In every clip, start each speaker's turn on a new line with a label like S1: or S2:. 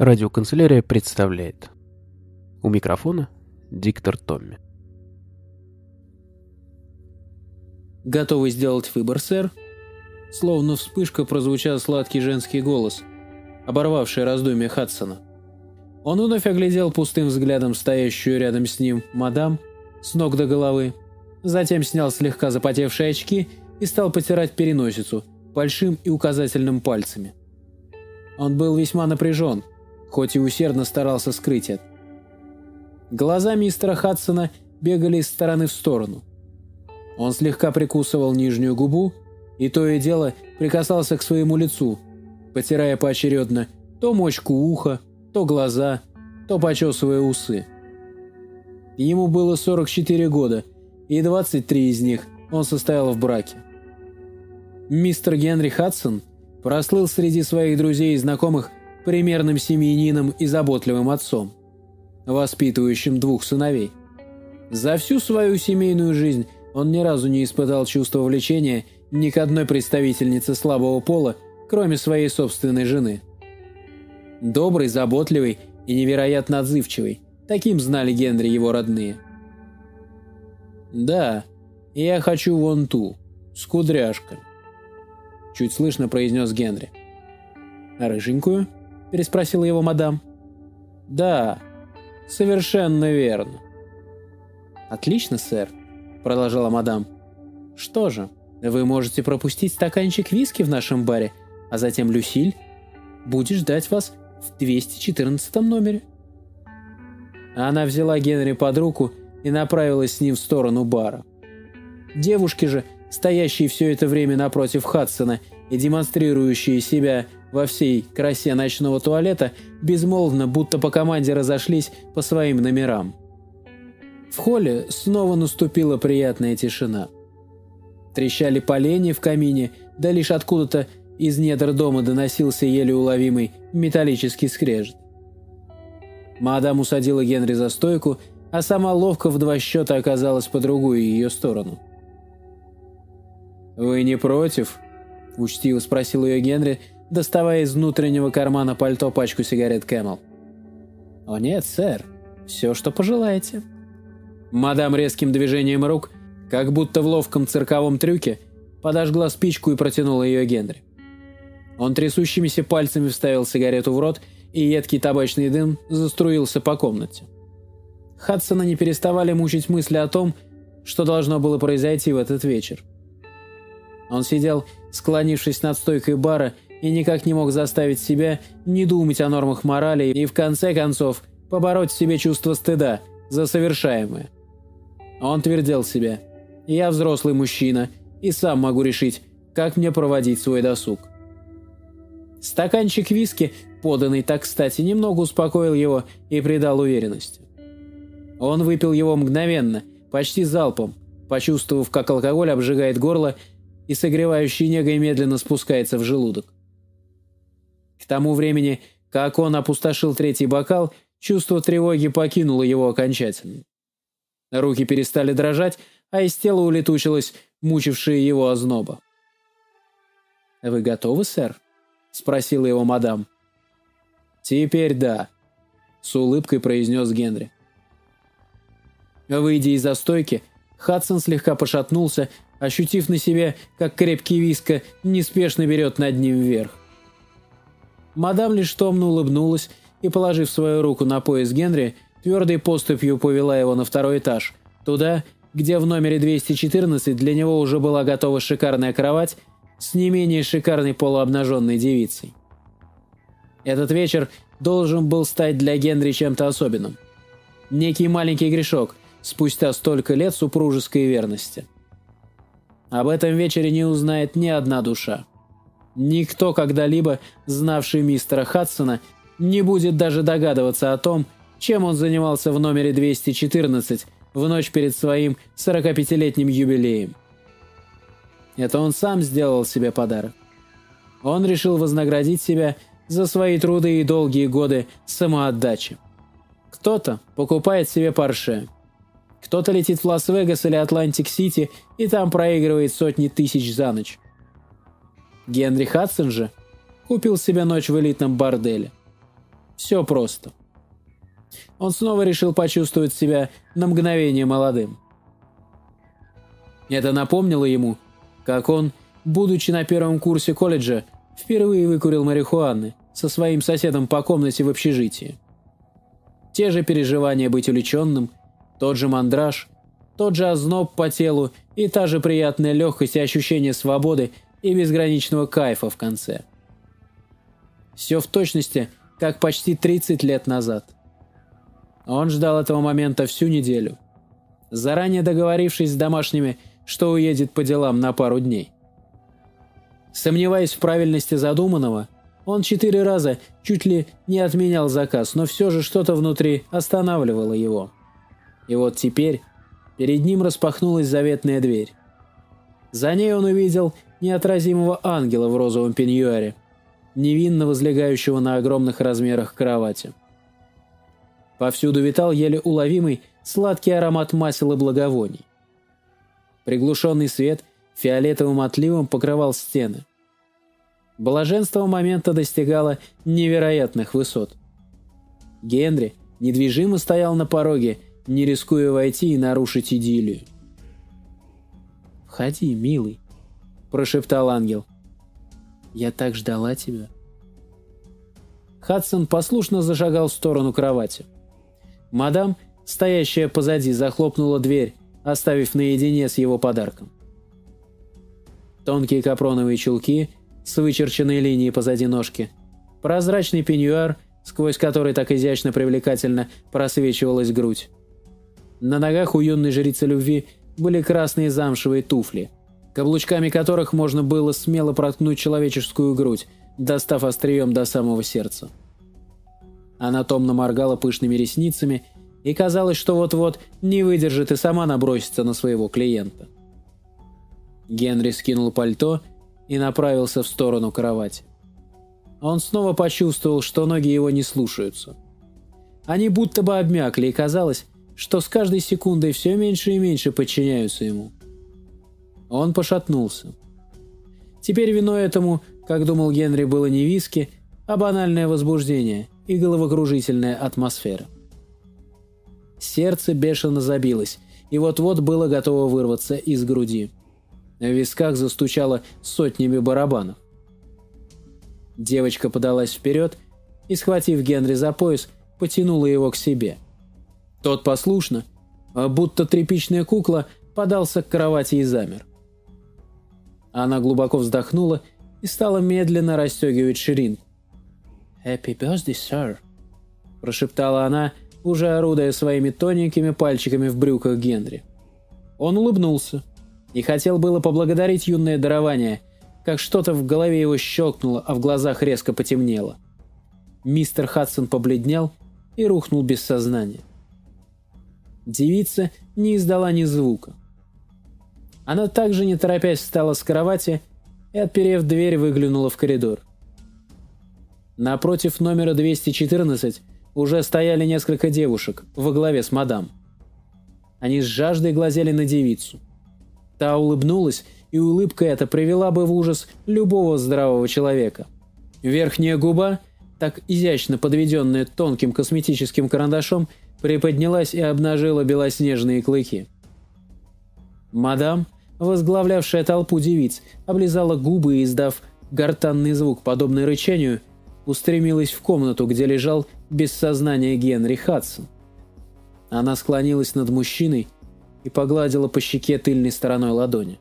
S1: Радиоканцелярия представляет. У микрофона диктор Томми.
S2: «Готовы сделать выбор, сэр?» Словно вспышка прозвучал сладкий женский голос, оборвавший раздумье Хадсона. Он вновь оглядел пустым взглядом стоящую рядом с ним мадам с ног до головы, затем снял слегка запотевшие очки и стал потирать переносицу большим и указательным пальцами. Он был весьма напряжен, хоть и усердно старался скрыть это. Глаза мистера Хадсона бегали из стороны в сторону. Он слегка прикусывал нижнюю губу и то и дело прикасался к своему лицу, потирая поочередно то мочку уха, то глаза, то почесывая усы. Ему было 44 года, и 23 из них он состоял в браке. Мистер Генри Хадсон прослыл среди своих друзей и знакомых примерным семьянином и заботливым отцом, воспитывающим двух сыновей. За всю свою семейную жизнь он ни разу не испытал чувства влечения ни к одной представительнице слабого пола, кроме своей собственной жены. Добрый, заботливый и невероятно отзывчивый. Таким знали Генри его родные. «Да, я хочу вон ту, с кудряшкой», — чуть слышно произнес Генри. «Рыженькую?» — переспросила его мадам. «Да, совершенно верно». «Отлично, сэр», — продолжала мадам. «Что же, вы можете пропустить стаканчик виски в нашем баре, а затем Люсиль будет ждать вас в 214 номере». Она взяла Генри под руку и направилась с ним в сторону бара. Девушки же, стоящие все это время напротив Хадсона и демонстрирующие себя во всей красе ночного туалета, безмолвно, будто по команде разошлись по своим номерам. В холле снова наступила приятная тишина. Трещали поленья в камине, да лишь откуда-то из недр дома доносился еле уловимый металлический скрежет. Мадам усадила Генри за стойку, а сама ловко в два счета оказалась по другую ее сторону. «Вы не против?» – учтиво спросил ее Генри, доставая из внутреннего кармана пальто пачку сигарет Camel. «О нет, сэр, все, что пожелаете». Мадам резким движением рук, как будто в ловком цирковом трюке, подожгла спичку и протянула ее Генри. Он трясущимися пальцами вставил сигарету в рот, и едкий табачный дым заструился по комнате. Хадсона не переставали мучить мысли о том, что должно было произойти в этот вечер. Он сидел, склонившись над стойкой бара, и никак не мог заставить себя не думать о нормах морали и, в конце концов, побороть в себе чувство стыда за совершаемое. Он твердил себе «Я взрослый мужчина и сам могу решить, как мне проводить свой досуг». Стаканчик виски, поданный так кстати, немного успокоил его и придал уверенности. Он выпил его мгновенно, почти залпом, почувствовав, как алкоголь обжигает горло и согревающий негой медленно спускается в желудок. К тому времени, как он опустошил третий бокал, чувство тревоги покинуло его окончательно. Руки перестали дрожать, а из тела улетучилась мучившая его озноба. «Вы готовы, сэр?» — спросила его мадам. «Теперь да», — с улыбкой произнес Генри. Выйдя из застойки, Хадсон слегка пошатнулся, ощутив на себе, как крепкий виска неспешно берет над ним вверх. Мадам лишь томно улыбнулась и, положив свою руку на пояс Генри, твердой поступью повела его на второй этаж, туда, где в номере 214 для него уже была готова шикарная кровать с не менее шикарной полуобнаженной девицей. Этот вечер должен был стать для Генри чем-то особенным. Некий маленький грешок, спустя столько лет супружеской верности. Об этом вечере не узнает ни одна душа. Никто, когда-либо знавший мистера Хадсона, не будет даже догадываться о том, чем он занимался в номере 214 в ночь перед своим 45-летним юбилеем. Это он сам сделал себе подарок. Он решил вознаградить себя за свои труды и долгие годы самоотдачи. Кто-то покупает себе парше. Кто-то летит в Лас-Вегас или Атлантик-Сити и там проигрывает сотни тысяч за ночь. Генри Хадсон же купил себе ночь в элитном борделе. Все просто. Он снова решил почувствовать себя на мгновение молодым. Это напомнило ему, как он, будучи на первом курсе колледжа, впервые выкурил марихуаны со своим соседом по комнате в общежитии. Те же переживания быть увлеченным, тот же мандраж, тот же озноб по телу и та же приятная легкость и ощущение свободы и безграничного кайфа в конце. Все в точности, как почти 30 лет назад. Он ждал этого момента всю неделю, заранее договорившись с домашними, что уедет по делам на пару дней. Сомневаясь в правильности задуманного, он четыре раза чуть ли не отменял заказ, но все же что-то внутри останавливало его. И вот теперь перед ним распахнулась заветная дверь. За ней он увидел неотразимого ангела в розовом пеньюаре, невинно возлегающего на огромных размерах кровати. Повсюду витал еле уловимый сладкий аромат масел и благовоний. Приглушенный свет фиолетовым отливом покрывал стены. Блаженство момента достигало невероятных высот. Генри недвижимо стоял на пороге, не рискуя войти и нарушить идиллию. «Входи, милый», — прошептал ангел. «Я так ждала тебя». Хадсон послушно зашагал в сторону кровати. Мадам, стоящая позади, захлопнула дверь, оставив наедине с его подарком. Тонкие капроновые чулки — с вычерченной линией позади ножки. Прозрачный пеньюар, сквозь который так изящно привлекательно просвечивалась грудь. На ногах у юной жрицы любви были красные замшевые туфли, каблучками которых можно было смело проткнуть человеческую грудь, достав острием до самого сердца. Она томно моргала пышными ресницами, и казалось, что вот-вот не выдержит и сама набросится на своего клиента. Генри скинул пальто и направился в сторону кровати. Он снова почувствовал, что ноги его не слушаются. Они будто бы обмякли, и казалось, что с каждой секундой все меньше и меньше подчиняются ему. Он пошатнулся. Теперь виной этому, как думал Генри, было не виски, а банальное возбуждение и головокружительная атмосфера. Сердце бешено забилось, и вот-вот было готово вырваться из груди. В висках застучало сотнями барабанов. Девочка подалась вперед и, схватив Генри за пояс, потянула его к себе. Тот послушно, а будто тряпичная кукла, подался к кровати и замер. Она глубоко вздохнула и стала медленно расстегивать ширинку. «Happy birthday, sir», – прошептала она, уже орудуя своими тоненькими пальчиками в брюках Генри. Он улыбнулся и хотел было поблагодарить юное дарование, как что-то в голове его щелкнуло, а в глазах резко потемнело. Мистер Хадсон побледнел и рухнул без сознания. Девица не издала ни звука. Она также, не торопясь, встала с кровати и, отперев дверь, выглянула в коридор. Напротив номера 214 уже стояли несколько девушек во главе с мадам. Они с жаждой глазели на девицу – Та улыбнулась, и улыбка эта привела бы в ужас любого здравого человека. Верхняя губа, так изящно подведенная тонким косметическим карандашом, приподнялась и обнажила белоснежные клыки. Мадам, возглавлявшая толпу девиц, облизала губы и, издав гортанный звук, подобный рычанию, устремилась в комнату, где лежал без сознания Генри Хадсон. Она склонилась над мужчиной, и погладила по щеке тыльной стороной ладони.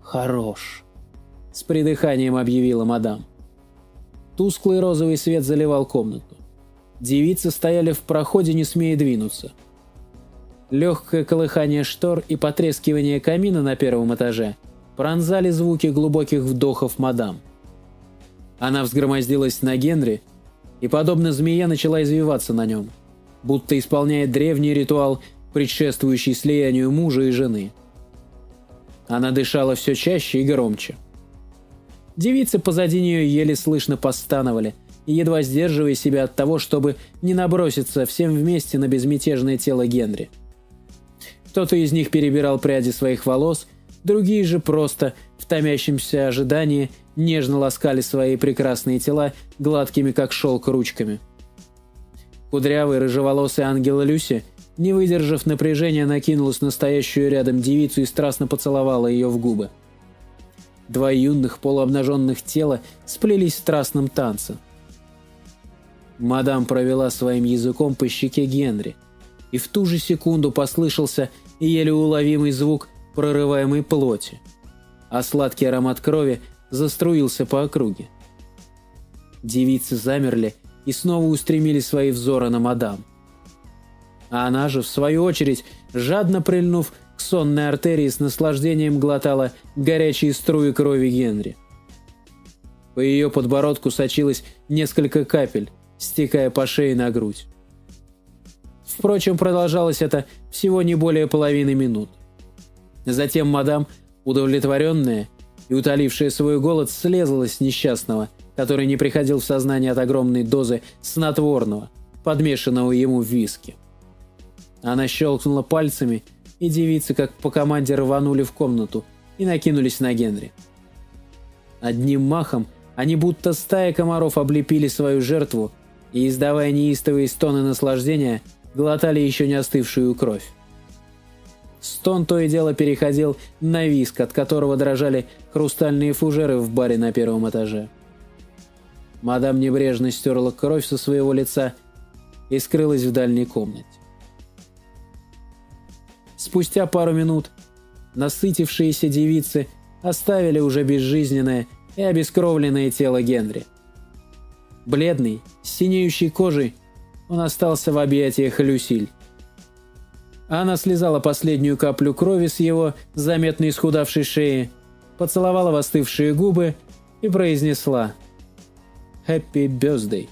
S2: «Хорош!» — с придыханием объявила мадам. Тусклый розовый свет заливал комнату. Девицы стояли в проходе, не смея двинуться. Легкое колыхание штор и потрескивание камина на первом этаже пронзали звуки глубоких вдохов мадам. Она взгромоздилась на Генри и, подобно змее, начала извиваться на нем, будто исполняет древний ритуал предшествующий слиянию мужа и жены. Она дышала все чаще и громче. Девицы позади нее еле слышно постановали, едва сдерживая себя от того, чтобы не наброситься всем вместе на безмятежное тело Генри. Кто-то из них перебирал пряди своих волос, другие же просто, в томящемся ожидании, нежно ласкали свои прекрасные тела гладкими как шелк ручками. Кудрявый рыжеволосый ангел Люси, не выдержав напряжения, накинулась на стоящую рядом девицу и страстно поцеловала ее в губы. Два юных полуобнаженных тела сплелись в страстном танце. Мадам провела своим языком по щеке Генри, и в ту же секунду послышался еле уловимый звук прорываемой плоти, а сладкий аромат крови заструился по округе. Девицы замерли и снова устремили свои взоры на мадам. А она же, в свою очередь, жадно прильнув к сонной артерии, с наслаждением глотала горячие струи крови Генри. По ее подбородку сочилось несколько капель, стекая по шее на грудь. Впрочем, продолжалось это всего не более половины минут. Затем мадам, удовлетворенная и утолившая свой голод, слезла с несчастного, который не приходил в сознание от огромной дозы снотворного, подмешанного ему в виски. Она щелкнула пальцами, и девицы, как по команде, рванули в комнату и накинулись на Генри. Одним махом они будто стая комаров облепили свою жертву и, издавая неистовые стоны наслаждения, глотали еще не остывшую кровь. Стон то и дело переходил на виск, от которого дрожали хрустальные фужеры в баре на первом этаже. Мадам небрежно стерла кровь со своего лица и скрылась в дальней комнате. Спустя пару минут насытившиеся девицы оставили уже безжизненное и обескровленное тело Генри. Бледный, с синеющей кожей, он остался в объятиях Люсиль. Она слезала последнюю каплю крови с его заметно исхудавшей шеи, поцеловала в остывшие губы и произнесла «Happy birthday!»